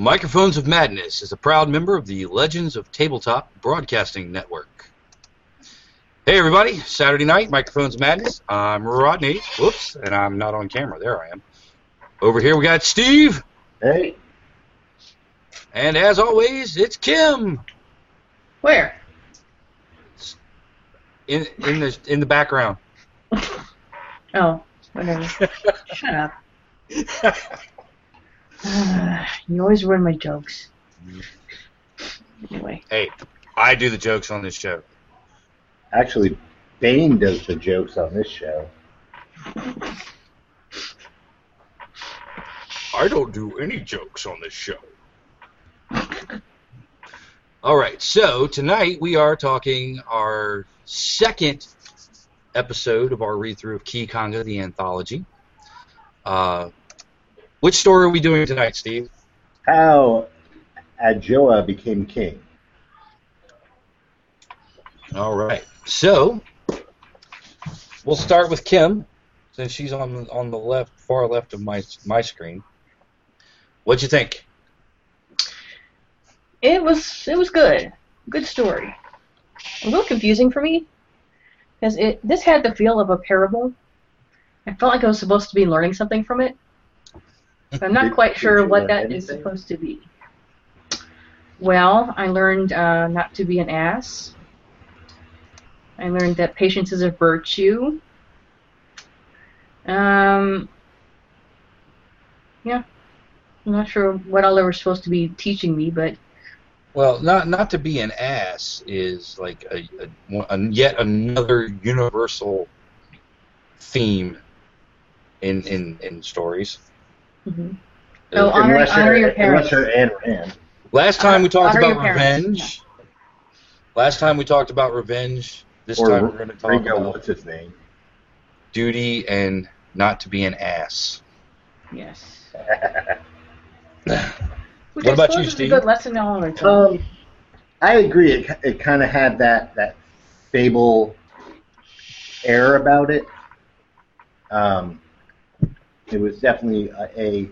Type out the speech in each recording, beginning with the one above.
Microphones of Madness is a proud member of the Legends of Tabletop Broadcasting Network. Hey everybody, Saturday night, Microphones of Madness. I'm Rodney. Whoops, and I'm not on camera. There I am. Over here we got Steve, Hey, and as always, it's Kim Where? in in the in the background. Oh, whatever. Shut up. Uh, you always ruin my jokes. Anyway, Hey, I do the jokes on this show. actually, Bane does the jokes on this show. I don't do any jokes on this show. All right, so tonight we are talking our second episode of our read through of Ki-Khanga, the anthology. Uh, which story are we doing tonight, Steve? How Adjoa became king. All right, so we'll start with Kim, since she's on on the left, far left of my my screen. What'd you think? it was it was good. Good story. A little confusing for me because it this had the feel of a parable. I felt like I was supposed to be learning something from it. I'm not quite sure what that is supposed to be. Well, I learned uh, not to be an ass. I learned that patience is a virtue. Um, yeah, I'm not sure what all they were supposed to be teaching me, but Well, not not to be an ass is like a, a, a yet another universal theme in in, in stories. Mhm. Oh, honor- unless honor you're, your parents. Unless you're Ayn Rand. Last time we talked Honor about parents, revenge. Last time we talked about revenge. This or time we're going to talk Ringo, about what's his name? duty and not to be an ass. yes. What I about you, is a Steve? good lesson to all our um, I agree. It, it kind of had that that fable air about it. Um, it was definitely a, a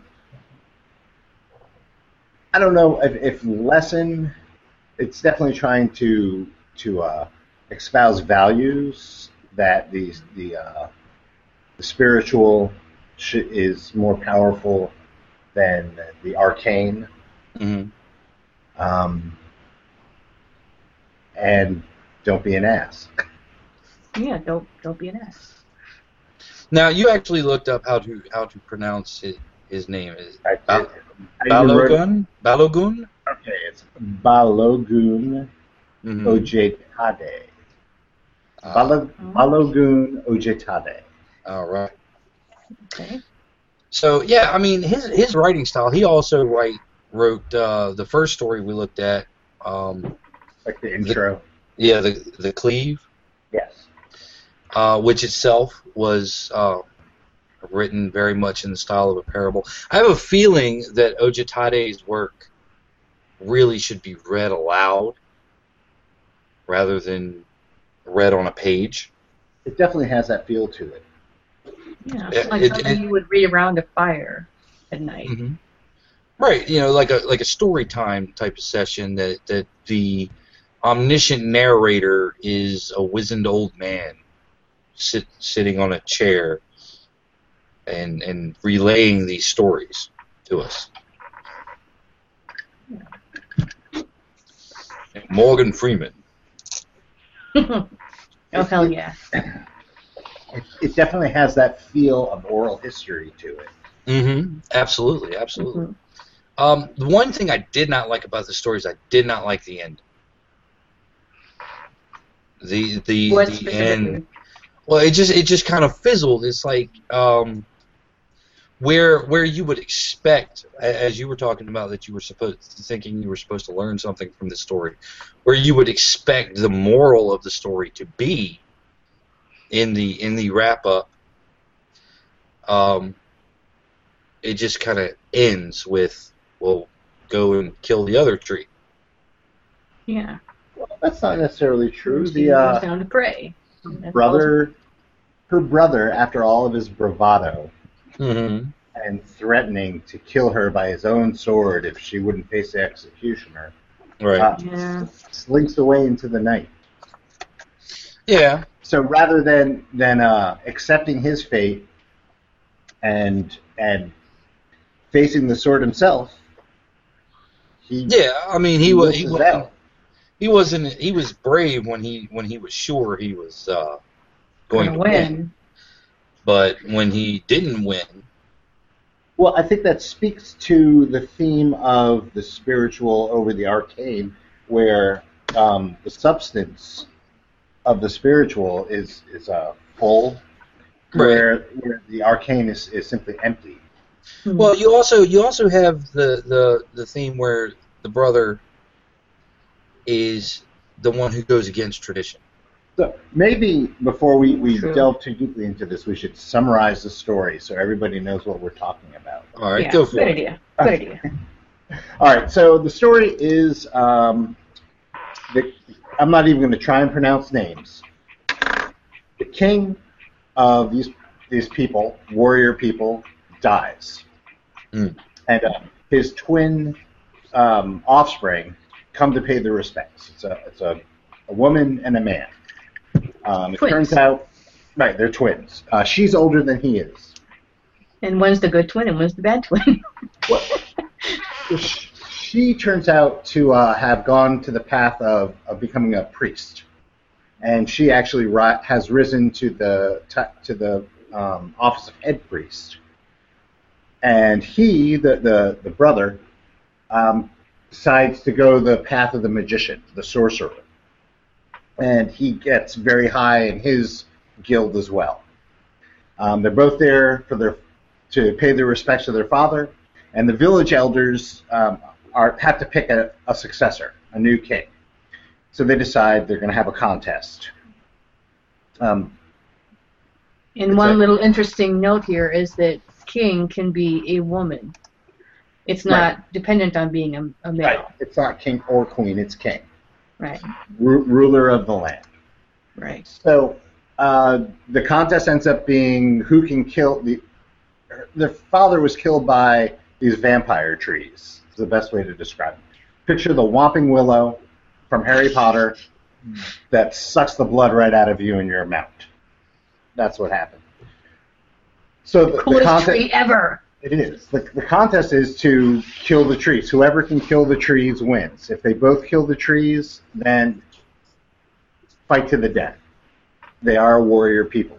I don't know if, if lesson. It's definitely trying to to uh, espouse values that the the uh, the spiritual sh- is more powerful than the arcane. hmm Um, and don't be an ass. yeah, don't don't be an ass. Now you actually looked up how to how to pronounce his, his name. Is I Bal- did- I even wrote- Balogun? Balogun? Okay, it's Balogun Mhm. Ojetade. Uh, Balo- Balogun Ojetade. all right. Okay. So yeah, I mean his his writing style. He also write wrote uh, the first story we looked at. Um, Like the intro. yeah, the the cleave, Yes. Uh, which itself was uh, written very much in the style of a parable. I have a feeling that Ojetade's work really should be read aloud rather than read on a page. It definitely has that feel to it. Yeah, It- like it- something it- you would read around a fire at night. hmm Right, you know, like a like a story time type of session that that the omniscient narrator is a wizened old man sit, sitting on a chair and and relaying these stories to us. Morgan Freeman. oh hell yeah! It, it definitely has that feel of oral history to it. Mm-hmm. Absolutely, absolutely. Mhm. Um, the one thing I did not like about the story is I did not like the end. The the What the end. Well, it just it just kind of fizzled. It's like um, where where you would expect, as you were talking about that you were supposed thinking you were supposed to learn something from the story, where you would expect the moral of the story to be in the in the wrap up. Um, it just kind of ends with, "Well, go and kill the other tree." Yeah. Well, that's not necessarily true. The goes uh, down to pray. That's brother, her brother, after all of his bravado, Mm-hmm. and threatening to kill her by his own sword if she wouldn't face the executioner, Right. uh, Yeah. slinks away into the night. yeah. So rather than than uh, accepting his fate and and facing the sword himself, he Yeah. I mean, he was he loses wasn't, out. He wasn't he was brave when he when he was sure he was uh, going Gonna to win. win. But when he didn't win, Well, I think that speaks to the theme of the spiritual over the arcane, where um, the substance of the spiritual is is uh, full, where, where the arcane is, is simply empty. Hmm. Well, you also you also have the the the theme where the brother is the one who goes against tradition. So maybe before we, we True. delve too deeply into this, we should summarize the story so everybody knows what we're talking about. All right, yeah, go for good it. idea. Good idea. All right, so the story is um, the, I'm not even going to try and pronounce names. The king of these these people, warrior people, dies, Mm. and uh, his twin um, offspring come to pay their respects. It's a it's a, a woman and a man. Um, it Twins. turns out, right, they're twins. Uh, she's older than he is. And one's the good twin and one's the bad twin. Sh- she turns out to uh, have gone to the path of, of becoming a priest, and she actually ri- has risen to the to the um, office of head priest. And he, the the, the brother, um, decides to go the path of the magician, the sorcerer, and he gets very high in his guild as well. Um, they're both there for their to pay their respects to their father, and the village elders um, are have to pick a, a successor, a new king. So they decide they're going to have a contest. Um, And one little interesting note here is that king can be a woman. It's not dependent on being a, a male. It's not king or queen; it's king, Right. Ru- ruler of the land. Right. So uh, the contest ends up being who can kill the. Their father was killed by these vampire trees. Is the best way to describe it. Picture the Whomping Willow from Harry Potter that sucks the blood right out of you in your mouth. That's what happened. So the, the Coolest contest. tree ever. It is. The, the contest is to kill the trees. Whoever can kill the trees wins. If they both kill the trees, then fight to the death. They are warrior people.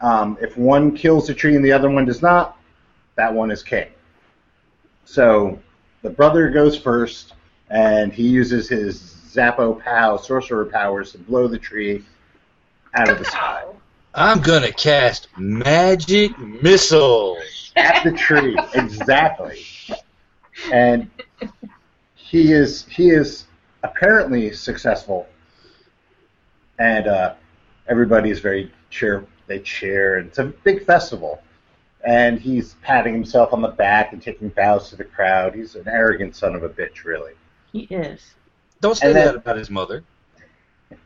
Um, if one kills the tree and the other one does not, that one is king. So the brother goes first, and he uses his Zappo Pow sorcerer powers to blow the tree out of the sky. I'm gonna cast magic missile. at the tree exactly and he is he is apparently successful and uh, everybody is very cheer they cheer and it's a big festival and he's patting himself on the back and taking bows to the crowd he's an arrogant son of a bitch really He is. Don't say then- that about his mother.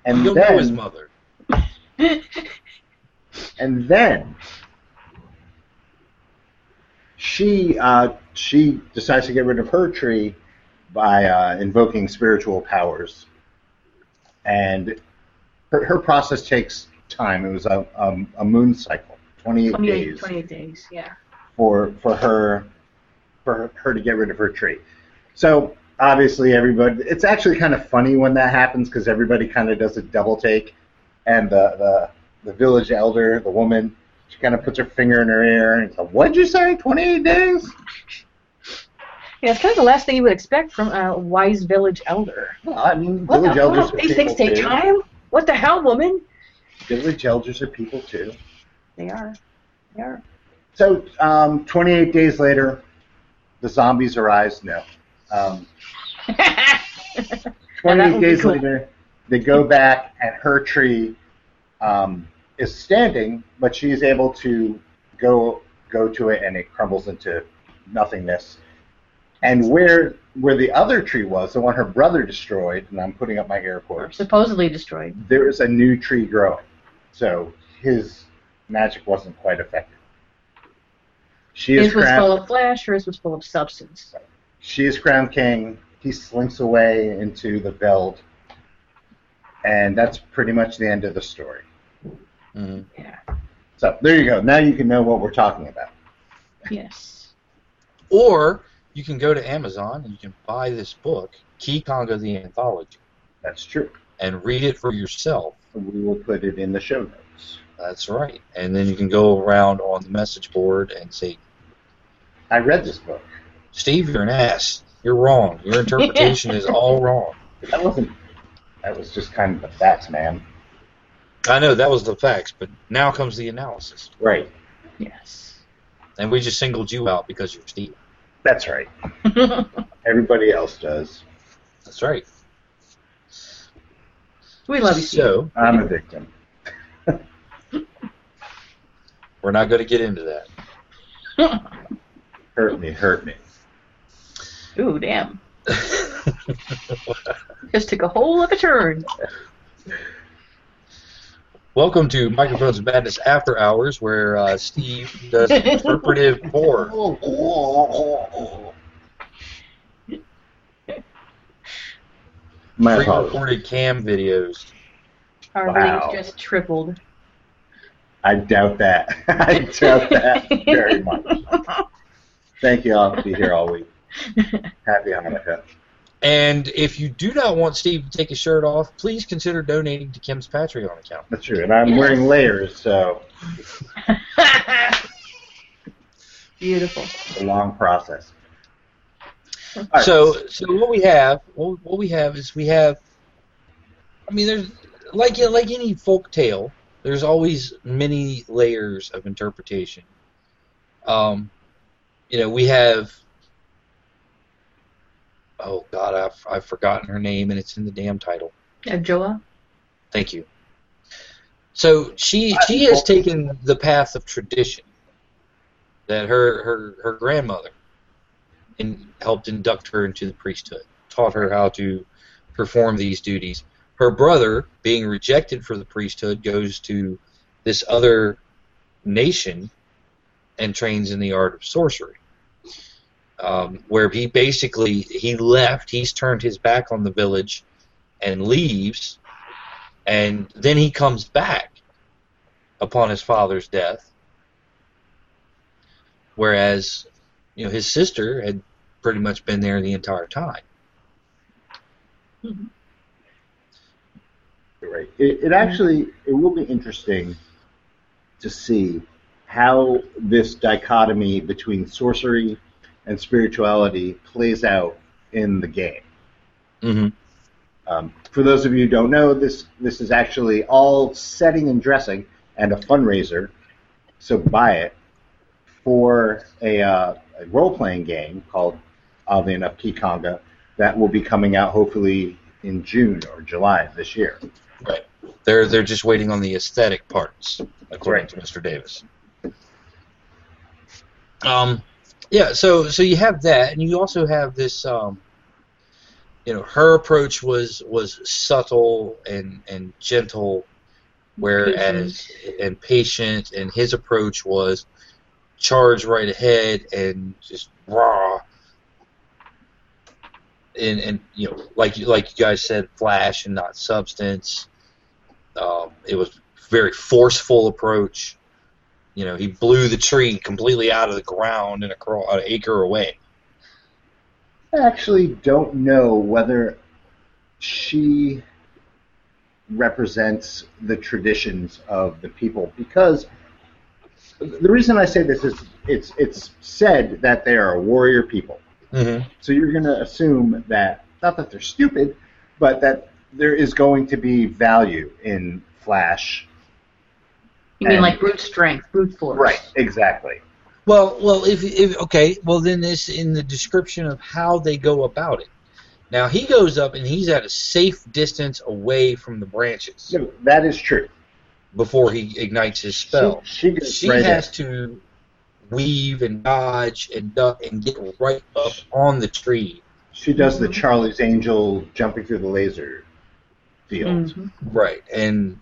and You'll know his mother. and then she uh, she decides to get rid of her tree by uh, invoking spiritual powers, and her, her process takes time. It was a, a, a moon cycle, 28, 28, days 28 days, yeah. for for her for her to get rid of her tree. So obviously everybody it's actually kind of funny when that happens because everybody kind of does a double take and the, the the village elder, the woman, she kind of puts her finger in her ear and says, "What'd you say? 28 days?" Yeah, it's kind of the last thing you would expect from a wise village elder. Well, I mean, What village elders are These things people take too. time? What the hell, woman? Village elders are people too. They are. They are. So, um, 28 days later, the zombies arise. No. Um, 28 days cool. later, they go back, and her tree um, is standing, but she's able to go go to it, and it crumbles into nothingness. And where where the other tree was, the one her brother destroyed, and I'm putting up my air quotes, Supposedly destroyed. there is a new tree growing. So his magic wasn't quite effective. She is His was crowned. full of flash, hers was full of substance. She is crowned king. He slinks away into the veld, and that's pretty much the end of the story. Mhm. Yeah. So there you go. Now you can know what we're talking about. Yes. Or you can go to Amazon and you can buy this book, Ki-Khanga the Anthology, That's true. and read it for yourself. We will put it in the show notes. That's right. And then you can go around on the message board and say, I read this book. Steve, you're an ass. You're wrong. Your interpretation is all wrong. That wasn't. That was just kind of the facts, man. I know that was the facts, but now comes the analysis. Right. Yes. And we just singled you out because you're Steve. That's right. Everybody else does. That's right. we love you, Steve. So, I'm a victim. we're not going to get into that. Hurt me, hurt me. Ooh, damn. Just took a whole of a turn. Welcome to Microphones Madness After Hours, where uh, Steve does interpretive horror. My apologies. Pre-recorded cam videos. Our Wow. ratings just tripled. I doubt that. I doubt that very much. Thank you all to be here all week. Happy Hanukkah. And if you do not want Steve to take his shirt off, please consider donating to Kim's Patreon account. That's true. And I'm Yes. wearing layers, so Beautiful. it's a long process. All right. So, so what we have, what, what we have is we have. I mean, there's like like any folk tale. There's always many layers of interpretation. Um, you know, we have. Oh God, I've I've forgotten her name, and it's in the damn title. Uh, Joa? Thank you. So she she has taken the path of tradition that her her her grandmother in, helped induct her into the priesthood, taught her how to perform these duties. Her brother, being rejected for the priesthood, goes to this other nation and trains in the art of sorcery. Um, where he basically he left, he's turned his back on the village and leaves and then he comes back upon his father's death. Whereas you know his sister had pretty much been there the entire time. You're right. It, it actually it will be interesting to see how this dichotomy between sorcery and spirituality plays out in the game. mm-hmm. Um, for those of you who don't know, this this is actually all setting and dressing and a fundraiser. So buy it for a, uh, a role playing game called oddly enough Ki-Khanga that will be coming out hopefully in June or July of this year. right they're they're just waiting on the aesthetic parts according Right. to Mr. Davis um yeah so so you have that and you also have this um you know her approach was was subtle and and gentle whereas and patient and his approach was charge right ahead and just raw. And and you know like you like you guys said flash and not substance. Um, it was very forceful approach you know he blew the tree completely out of the ground and across an acre away I actually don't know whether she represents the traditions of the people because the reason I say this is it's it's said that they are a warrior people. mm-hmm. So you're going to assume that not that they're stupid, but that there is going to be value in flash. You mean And- like brute strength, brute force? Right, exactly. Well, well, if, if okay, well then this in the description of how they go about it. Now he goes up and he's at a safe distance away from the branches No, that is true. before he ignites his spell. She, she, She right has in. to weave and dodge and duck and get right up on the tree. She does the Charlie's Angel jumping through the laser field. Mhm. Right, and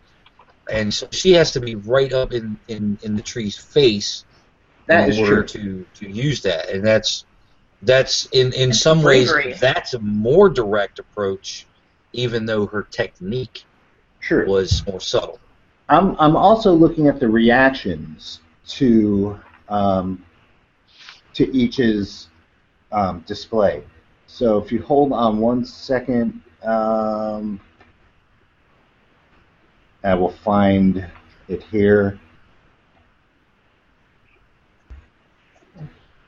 and so she has to be right up in, in, in the tree's face That in is order true. to to use that, and that's that's in in some ways that's a more direct approach, even though her technique True. was more subtle. I'm I'm also looking at the reactions to um, to each's um, display. So if you hold on one second, um, I will find it here.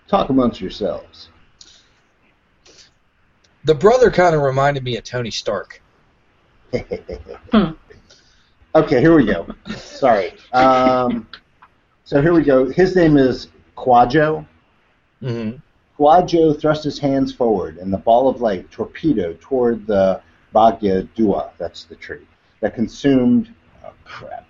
Talk amongst yourselves. The brother kind of reminded me of Tony Stark. Hmm. Okay, here we go. Sorry. Um, so here we go. His name is Quajo. hmm Guajo thrust his hands forward, and the ball of light torpedoed toward the Bagya Dua, that's the tree, that consumed, crap,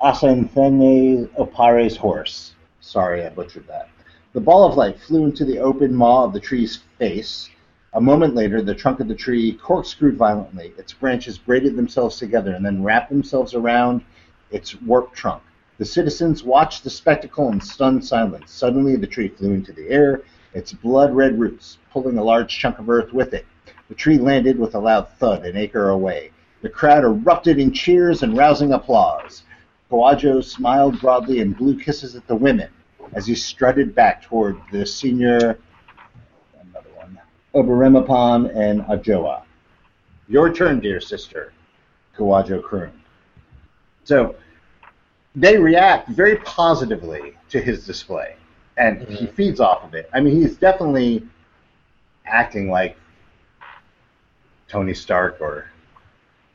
Asanthene Opare's horse. Sorry, I butchered that. The ball of light flew into the open maw of the tree's face. A moment later, the trunk of the tree corkscrewed violently. Its branches braided themselves together and then wrapped themselves around its warped trunk. The citizens watched the spectacle in stunned silence. Suddenly, the tree flew into the air, its blood red roots pulling a large chunk of earth with it. The tree landed with a loud thud an acre away. The crowd erupted in cheers and rousing applause. Kawajo smiled broadly and blew kisses at the women as he strutted back toward the senior, another one, Oberemapan and Ajoa. Your turn, dear sister, Kawajo crooned. So, they react very positively to his display, and he Mhm. feeds off of it. I mean, he's definitely acting like Tony Stark or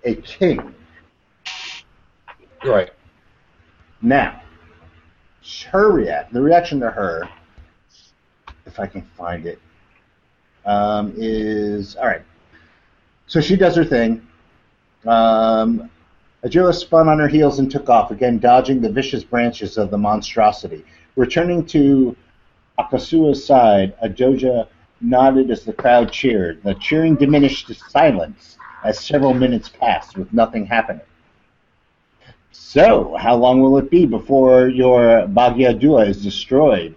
a king. Right. Now, her react, the reaction to her, if I can find it, um, is all right. So she does her thing. Um, Ajua spun on her heels and took off, again dodging the vicious branches of the monstrosity. Returning to Akosua's side, Ajoja nodded as the crowd cheered. The cheering diminished to silence as several minutes passed with nothing happening. So, how long will it be before your Bagyadua is destroyed?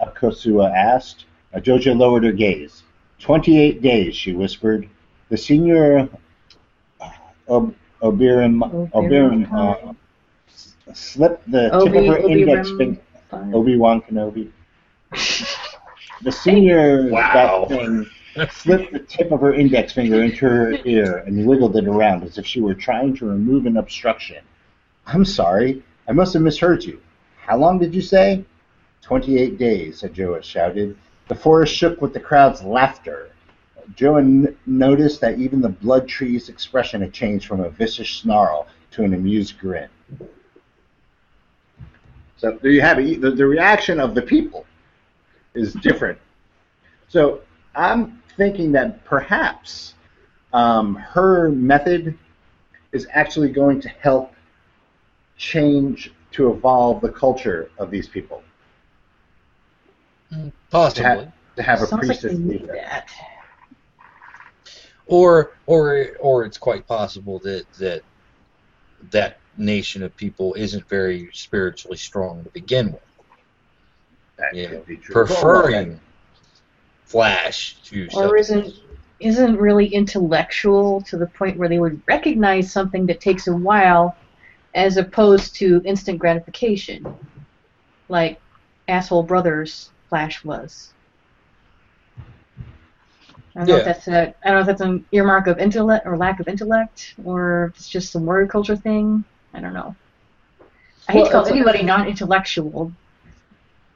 Akosua asked. Ajoja lowered her gaze. Twenty-eight days, she whispered. The senior Ob- Obirim, Obirim uh, slipped the tip of her Obi index finger. Obi-Wan Kenobi. The senior Wow. that thing slipped the tip of her index finger into her ear and wiggled it around as if she were trying to remove an obstruction. I'm sorry, I must have misheard you. How long did you say? Twenty-eight days, said Ajoa shouted. The forest shook with the crowd's laughter. Joa n- noticed that even the blood tree's expression had changed from a vicious snarl to an amused grin. So there you have it. The, the reaction of the people is different. So I'm thinking that perhaps um, her method is actually going to help change to evolve the culture of these people Possibly. to have a Sounds priestess they lead that. Or or or it's quite possible that that that nation of people isn't very spiritually strong to begin with. That Yeah. could be true. Preferring Flash to Or isn't isn't really intellectual to the point where they would recognize something that takes a while, as opposed to instant gratification, like asshole brothers Flash was. I don't know if that's a I don't know if that's an earmark of intellect or lack of intellect, or if it's just some word culture thing. I don't know. I hate Well, to call anybody non-intellectual,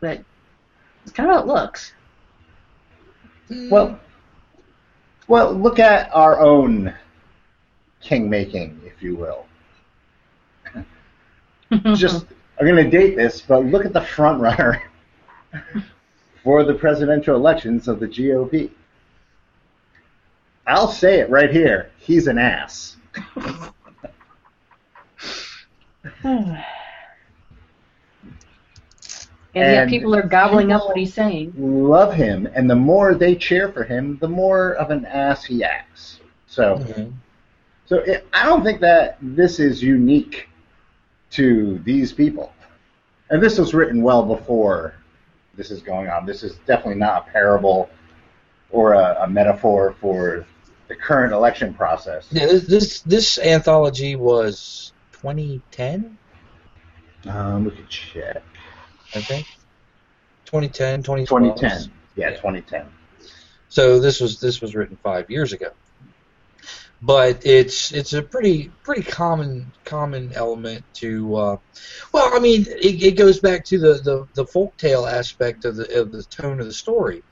but it's kind of how it looks. Well, well, look at our own king making, if you will. Just, I'm going to date this, but look at the front runner for the presidential elections of the GOP. I'll say it right here. He's an ass. And, yet people are gobbling up what he's saying. Love him, and the more they cheer for him, the more of an ass he acts. So, Mhm. So it, I don't think that this is unique to these people. And this was written well before this is going on. This is definitely not a parable or a, a metaphor for the current election process. Yeah, this this, this anthology was 2010, Um, we could check. I think. 2010, 2012. 2010. Yeah, Yeah. 2010. So this was this was written five years ago. But it's it's a pretty pretty common common element to uh, well I mean it, it goes back to the, the, the folktale aspect of the of the tone of the story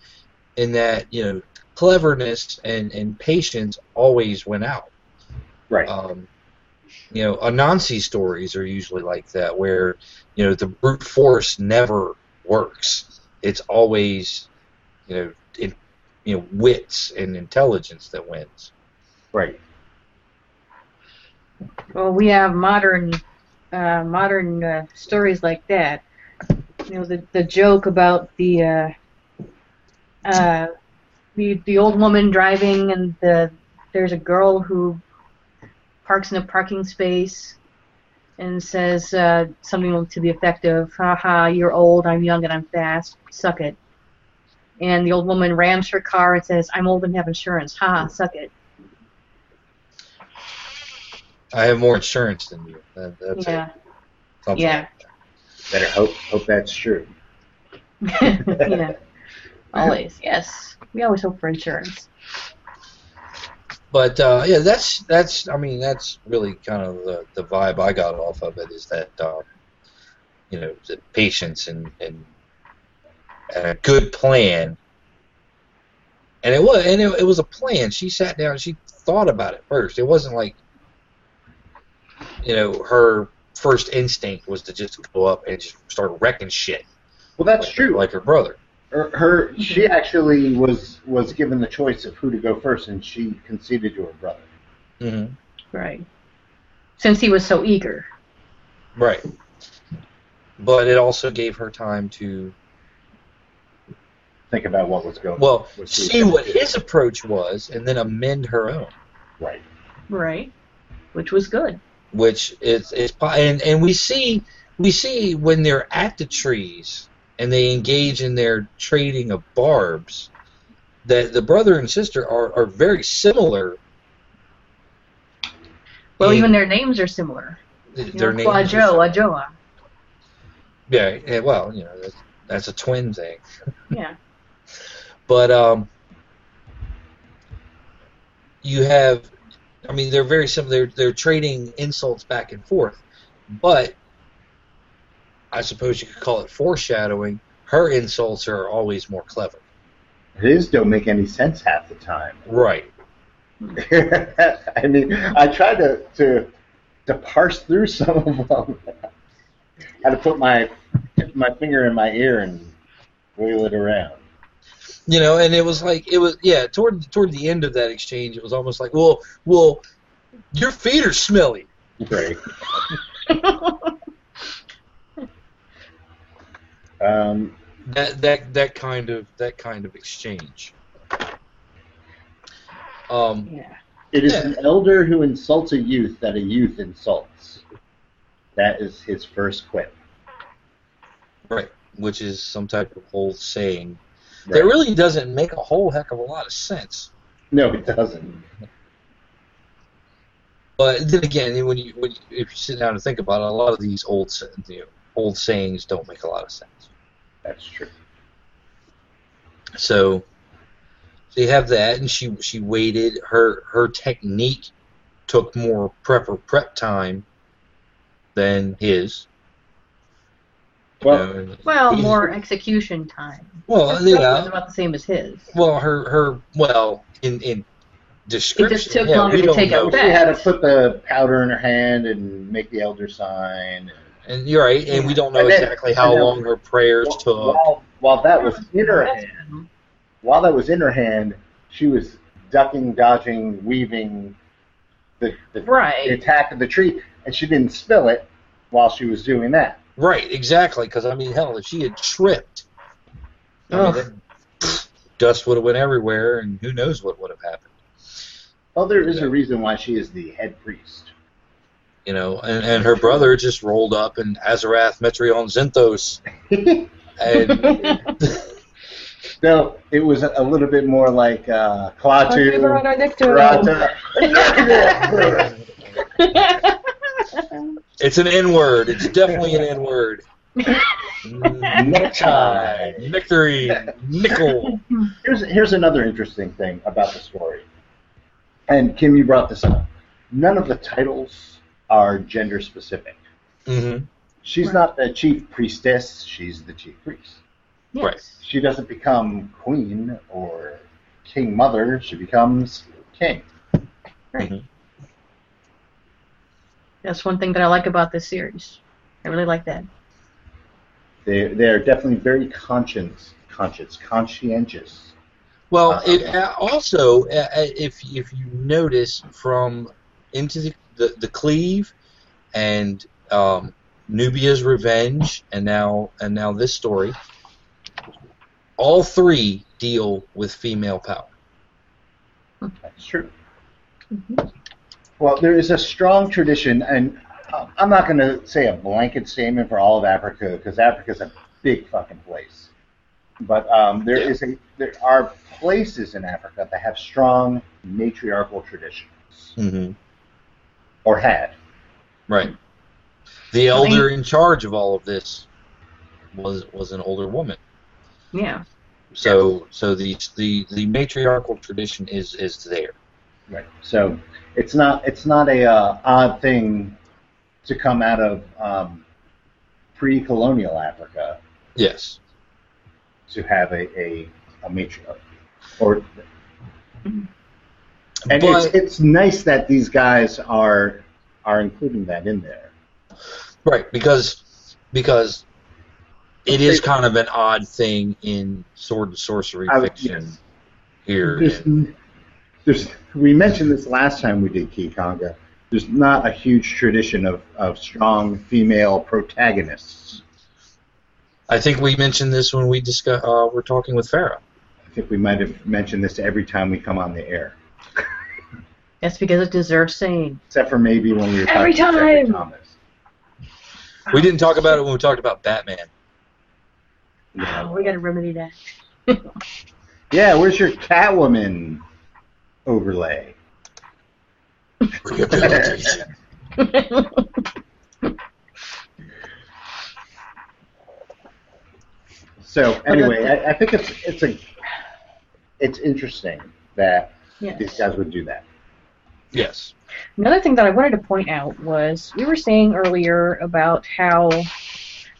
in that you know cleverness and, and patience always went out Right. um, you know, Anansi stories are usually like that, where you know the brute force never works. It's always, you know, it, you know, wits and intelligence that wins. right. Well, we have modern, uh, modern uh, stories like that. You know, the the joke about the uh, uh, the the old woman driving and the there's a girl who parks in a parking space and says uh, something to the effect of "Ha ha, you're old, I'm young, and I'm fast. Suck it." And the old woman rams her car and says, "I'm old and have insurance. Ha, ha, suck it." I have more insurance than you. That, that's yeah, it. Something Yeah. like. Better hope hope that's true. yeah. Always, yes. We always hope for insurance. But uh, yeah, that's that's. I mean, that's really kind of the, the vibe I got off of it is that uh, you know the patience and, and and a good plan. And it was and it, it was a plan. She sat down. She thought about it first. It wasn't like you know her first instinct was to just go up and just start wrecking shit. Well, that's like, true. Like her brother. Her, her she actually was was given the choice of who to go first, and she conceded to her brother. hmm Right. Since he was so eager. Right. But it also gave her time to Think about what was going. well what was see what do. his approach was and then amend her own right. Right. Which was good. which is is and and we see we see when they're at the trees and they engage in their trading of barbs that the brother and sister are, are very similar Well, even their names are similar. Their know, names are Quajo, Ajoa. yeah, yeah well you know that's, that's a twin thing Yeah. but um you have I mean they're very similar they're, they're trading insults back and forth but I suppose you could call it foreshadowing her insults are always more clever His don't make any sense half the time. right I mean, I tried to, to to parse through some of them. I had to put my my finger in my ear and wiggle it around. you know and it was like it was yeah toward toward the end of that exchange it was almost like well well your feet are smelly Right. Um, that that that kind of that kind of exchange um yeah. it is Yeah. an elder who insults a youth that a youth insults. That is his first quip. Right, which is some type of old saying Right. that really doesn't make a whole heck of a lot of sense. No, it doesn't. But then again, when you, when you if you sit down and think about it, a lot of these old you know, old sayings don't make a lot of sense. That's true. So, so you have that, and she she waited. Her her technique took more prep or prep time than his. you Well, know, Well, more execution time. well, Her yeah. about the same as his. Well, her her well in in description. took yeah, longer we to don't take know. effect. she had to put the powder in her hand and make the elder sign. And you're right, and we don't know then- exactly how then- long her prayers took. While, while that was in her hand, while that was in her hand, she was ducking, dodging, weaving the, the, the attack of the tree, and she didn't spill it while she was doing that. Right, exactly. Because I mean, hell, if she had tripped, I mean, Ugh. then, pfft, dust would have went everywhere, and who knows what would have happened. Well, there is a reason why she is the head priest. You know, and, and her brother just rolled up in Azarath Metrion Zinthos. And no, it was a, a little bit more like uh, Klaatu. Krata. it's an N word. It's definitely an N word. Necktie. Nectarine. Nickel. Here's here's another interesting thing about the story. And Kim, you brought this up. None of the titles are gender specific. Mm-hmm. She's Right. not the chief priestess. She's the chief priest. Right. She doesn't become queen or king mother. She becomes king. Right. That's one thing that I like about this series. I really like that. They they're definitely very conscience conscious conscientious. Well, it uh, also, uh, uh, if if you notice from into the the, the cleave and um, Nubia's revenge, and now and now this story, all three deal with female power. That's true. Mhm. Well, there is a strong tradition, and I'm not going to say a blanket statement for all of Africa because Africa's a big fucking place. But um, there Yeah. is a there are places in Africa that have strong matriarchal traditions, Mm-hmm. Or had. Right. The elder in charge of all of this was was an older woman. Yeah. So so the the the matriarchal tradition is is there. Right. So it's not it's not a uh, odd thing to come out of um, pre-colonial Africa Yes. to have a a, a matriarch. Or and but it's it's nice that these guys are are including that in there. right because because it is kind of an odd thing in sword and sorcery I fiction yes. here. There's, there's we mentioned this last time we did Ki-Khanga. There's not a huge tradition of, of strong female protagonists. I think we mentioned this when we discuss uh, we're talking with Farah. I think we might have mentioned this every time we come on the air. That's because it deserves saying. Except for maybe when we were Every talking to Jeffrey! Thomas. We didn't talk about it when we talked about Batman. Oh, we gotta remedy that. Yeah, where's your Catwoman overlay? Rehabilitation. So anyway, I, I think it's it's a it's interesting that these guys would do that. yes. Another thing that I wanted to point out was we were saying earlier about how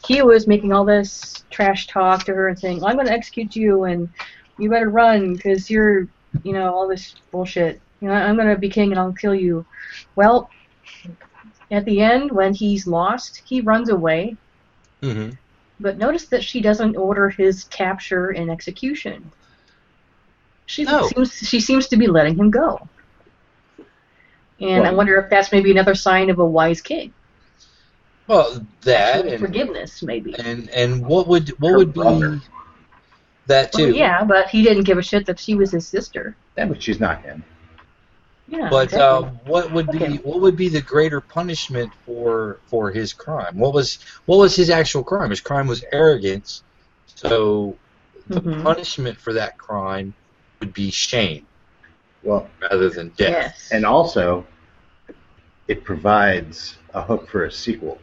he was making all this trash talk to her and saying, well, "I'm going to execute you, and you better run because you're, you know, all this bullshit. You know, I'm going to be king and I'll kill you." Well, at the end, when he's lost, he runs away. hmm But notice that she doesn't order his capture and execution. She No. seems she seems to be letting him go. And I wonder if that's maybe another sign of a wise king. Well, that and, forgiveness, maybe. and and what would what Her would be brother. that Well, too? yeah, but he didn't give a shit that she was his sister. Yeah, but she's not him. Yeah, But uh, what would be Okay. what would be the greater punishment for for his crime? What was what was his actual crime? His crime was arrogance. So the Mhm. punishment for that crime would be shame Well, rather than death. yes. and also it provides a hook for a sequel.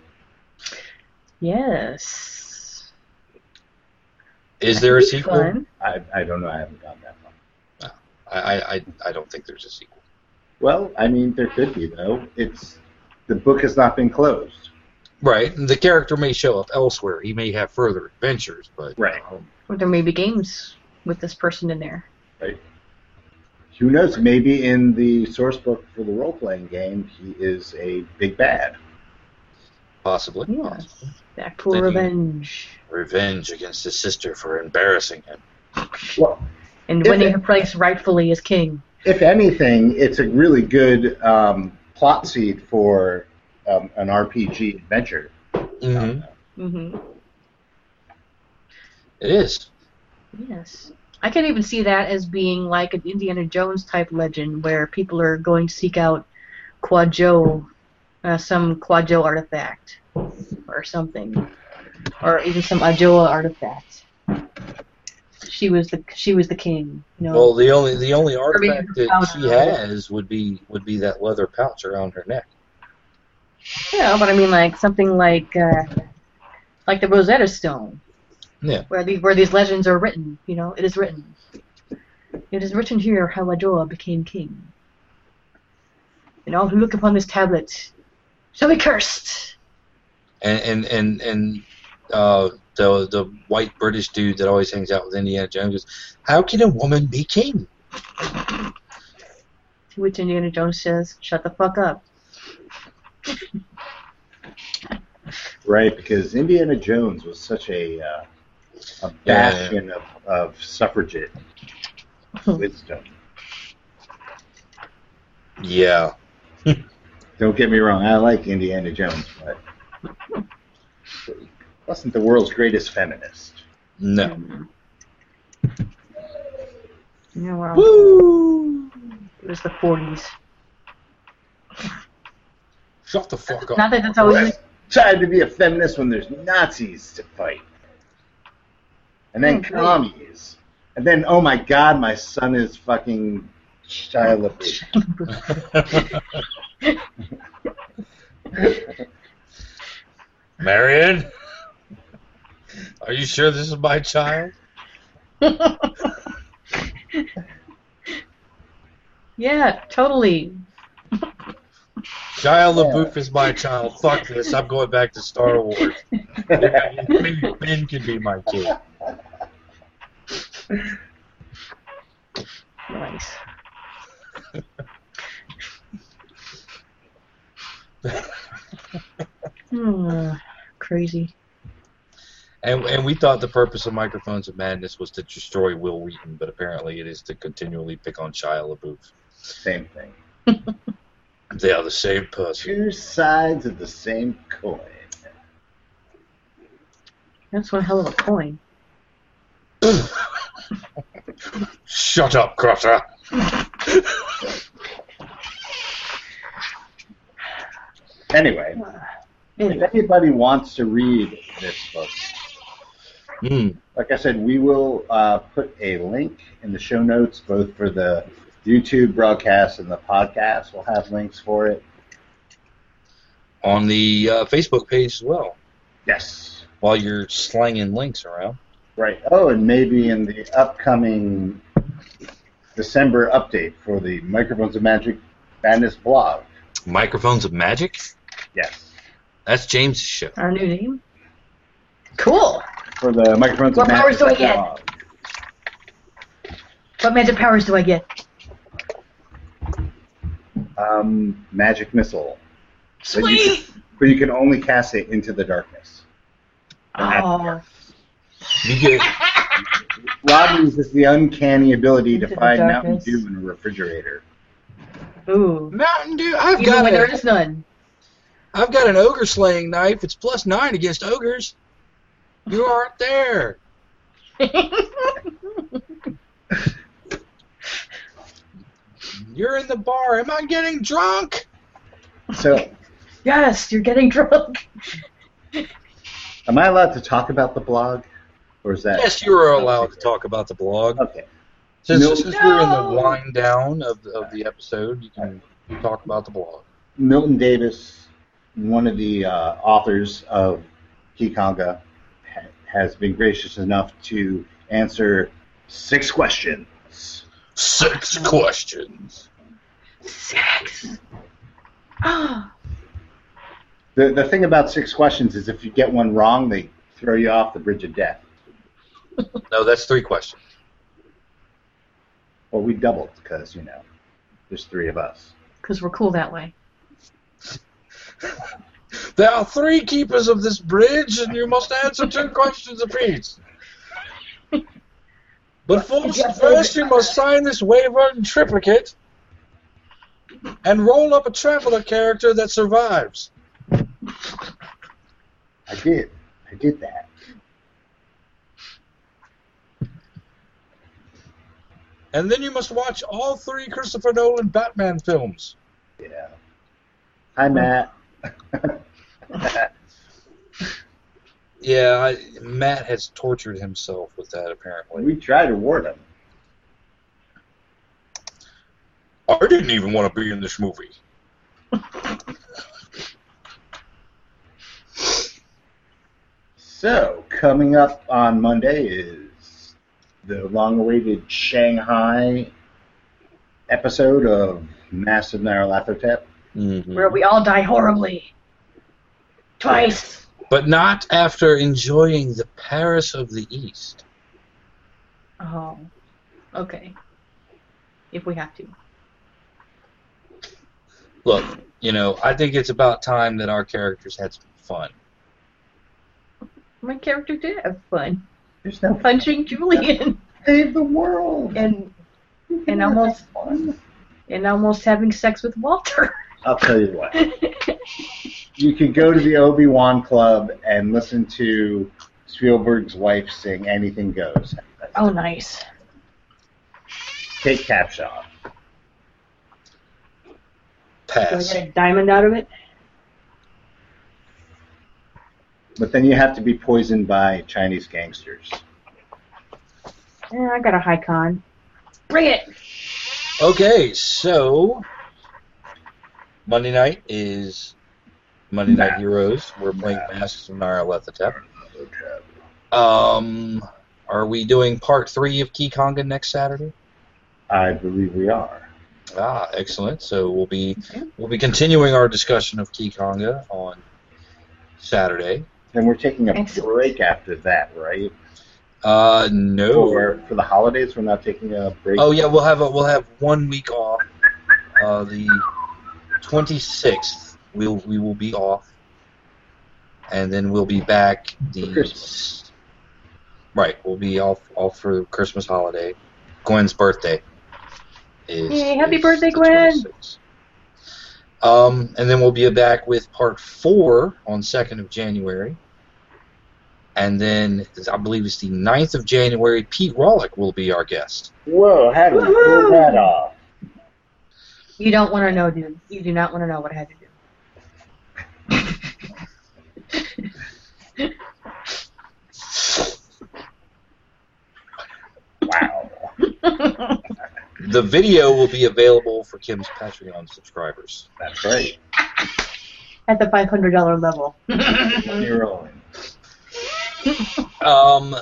yes. Is there a sequel? fun. I, I don't know. I haven't gotten that far. I, I I don't think there's a sequel. Well, I mean, there could be though. It's the book has not been closed. Right. and The character may show up elsewhere. He may have further adventures, but Right. Or there may be games with this person in there. Who knows? Maybe in the source book for the role playing game, he is a big bad. possibly. Yes. possibly. Back for Then revenge. Revenge against his sister for embarrassing him. Well, And winning it- her place rightfully as king. if anything, it's a really good um, plot seed for um, an RPG adventure. hmm hmm It is. Yes. I can even see that as being like an Indiana Jones type legend where people are going to seek out Quad Joe uh, some Quadjo artifact or something, or even some Ajoa artifact. She was the she was the king. You know. Well, the only the only artifact that she has would be would be that leather pouch around her neck. Yeah, but I mean like something like uh, like the Rosetta Stone. Yeah. Where these where these legends are written, you know, it is written. It is written here how Ajoa became king. And all who look upon this tablet shall be cursed. And and and and uh, the the white British dude that always hangs out with Indiana Jones goes, "How can a woman be king?" To which Indiana Jones says, "Shut the fuck up." Right, because Indiana Jones was such a uh, a Yeah. bastion of, of suffragette hmm. wisdom. Yeah. Don't get me wrong, I like Indiana Jones, but wasn't the world's greatest feminist. No. Yeah, well, Woo! it was the 40s. Shut the fuck up. Not that that's always. Tried to be a feminist when there's Nazis to fight, and then great. commies, and then oh my god, my son is fucking Shia LaBeouf. Marion, are you sure this is my child? yeah, totally. Shia LaBeouf is my child. Fuck this. I'm going back to Star Wars. Maybe Ben can be my kid. Nice. Hmm, crazy. And and we thought the purpose of Microphones of Madness was to destroy Wil Wheaton, but apparently it is to continually pick on Shia LaBeouf. Same thing. They are the same person. Two sides of the same coin. That's one hell of a coin. Shut up, Crusher. Anyway, if anybody wants to read this book, Hmm. like I said, we will uh, put a link in the show notes, both for the YouTube broadcast and the podcast. We'll have links for it. On the uh, Facebook page as well. Yes. While you're slanging links around. Right. Oh, and maybe in the upcoming December update for the Microphones of Magic Madness blog. Microphones of Magic? Yes. That's James' show. our new name. Cool. For the Microphones What of Magic. What powers do I get? blog. What magic powers do I get? Um, magic missile. But you, can, but you can only cast it into the darkness. Oh. You get Rob uses the uncanny ability to Into the find Mountain. Dew in a refrigerator. Ooh. Mountain Dew. I've Even got when there a, is none. I've got an ogre slaying knife. It's plus nine against ogres. You aren't there. You're in the bar. Am I getting drunk? So, yes, you're getting drunk. am I allowed to talk about the blog, or is that? Yes, you are allowed to talk about the blog. Okay. Since, No. since we're in the wind down of of the episode, you can talk about the blog. Milton Davis, one of the uh, authors of Ki-Khanga, ha- has been gracious enough to answer six questions. Six questions. Six. Ah. The the thing about six questions is if you get one wrong, they throw you off the bridge of death. No, that's three questions. Well, we doubled because you know there's three of us. Because we're cool that way. There are three keepers of this bridge, and you must answer two questions apiece. But first, first you must sign this waiver in triplicate and roll up a traveler character that survives. I did. I did that. And then you must watch all three Christopher Nolan Batman films. Yeah. Hi, Matt. Yeah, I, Matt has tortured himself with that apparently. We tried to warn him. I didn't even want to be in this movie. So, coming up on Monday is the long-awaited Shanghai episode of Masks of Nyarlathotep. Mm-hmm. Where we all die horribly. Twice. But not after enjoying the Paris of the East. Oh. Okay. If we have to. Look, you know, I think it's about time that our characters had some fun. My character did have fun. There's no Punching Julian save the world. and and almost and almost having sex with Walter. I'll tell you what. You can go to the Obi Wan Club and listen to Spielberg's wife sing "Anything Goes." oh nice. Take Capshaw. Do I Pass. get a diamond out of it? But then you have to be poisoned by Chinese gangsters. Yeah, I got a high con. Bring it! Okay, so Monday night is Monday Night Nah. Heroes. We're playing Masks of Nyarlathotep. Um, are we doing part three of Ki-Khanga next Saturday? I believe we are. Ah, excellent. So we'll be we'll be continuing our discussion of Ki-Khanga on Saturday. And we're taking a Excellent. break after that, right? Uh, no. Or for the holidays, we're not taking a break. Oh yeah, we'll have a, we'll have one week off. Uh, the twenty sixth, we'll we will be off, and then we'll be back the For Christmas. Right, we'll be off off for Christmas holiday. Gwen's birthday is. Yay, happy is birthday, the Gwen. 26th. Um, and then we'll be back with part four on second of January. And then I believe it's the 9th of January. Pete Rawlik will be our guest. Whoa, how do we pull that off? You don't want to know, dude. You do not want to know what I had to do. Wow. The video will be available for Kim's Patreon subscribers. That's right. At the $500 level. You're rolling. Um,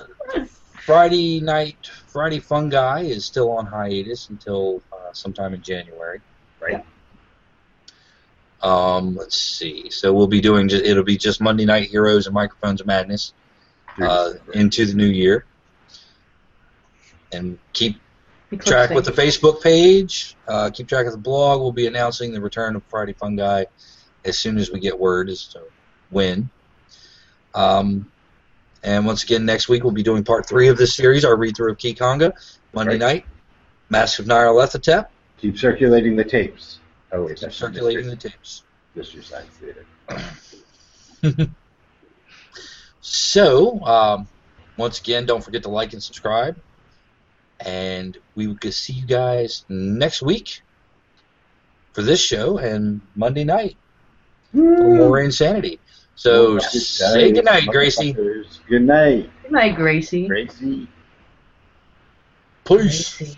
Friday night, Friday Fungi is still on hiatus until uh, sometime in January. Right. Um, let's see. So we'll be doing. Just, it'll be just Monday Night Heroes and Microphones of Madness uh, into the new year. And keep track with the Facebook page. Uh, keep track of the blog. We'll be announcing the return of Friday Fungi as soon as we get word as to when. Um, and once again, next week we'll be doing part three of this series, our read through of Ki-Khanga. Monday Right. night, Mask of Nyarlathotep, Keep circulating the tapes. Oh, wait, that's circulating the tapes. Just your side theater. So, um, once again, don't forget to like and subscribe. And we will see you guys next week for this show and Monday night for more insanity. So, Well, say good night, Gracie. Good night, Good night, Gracie. Gracie. Peace. Gracie.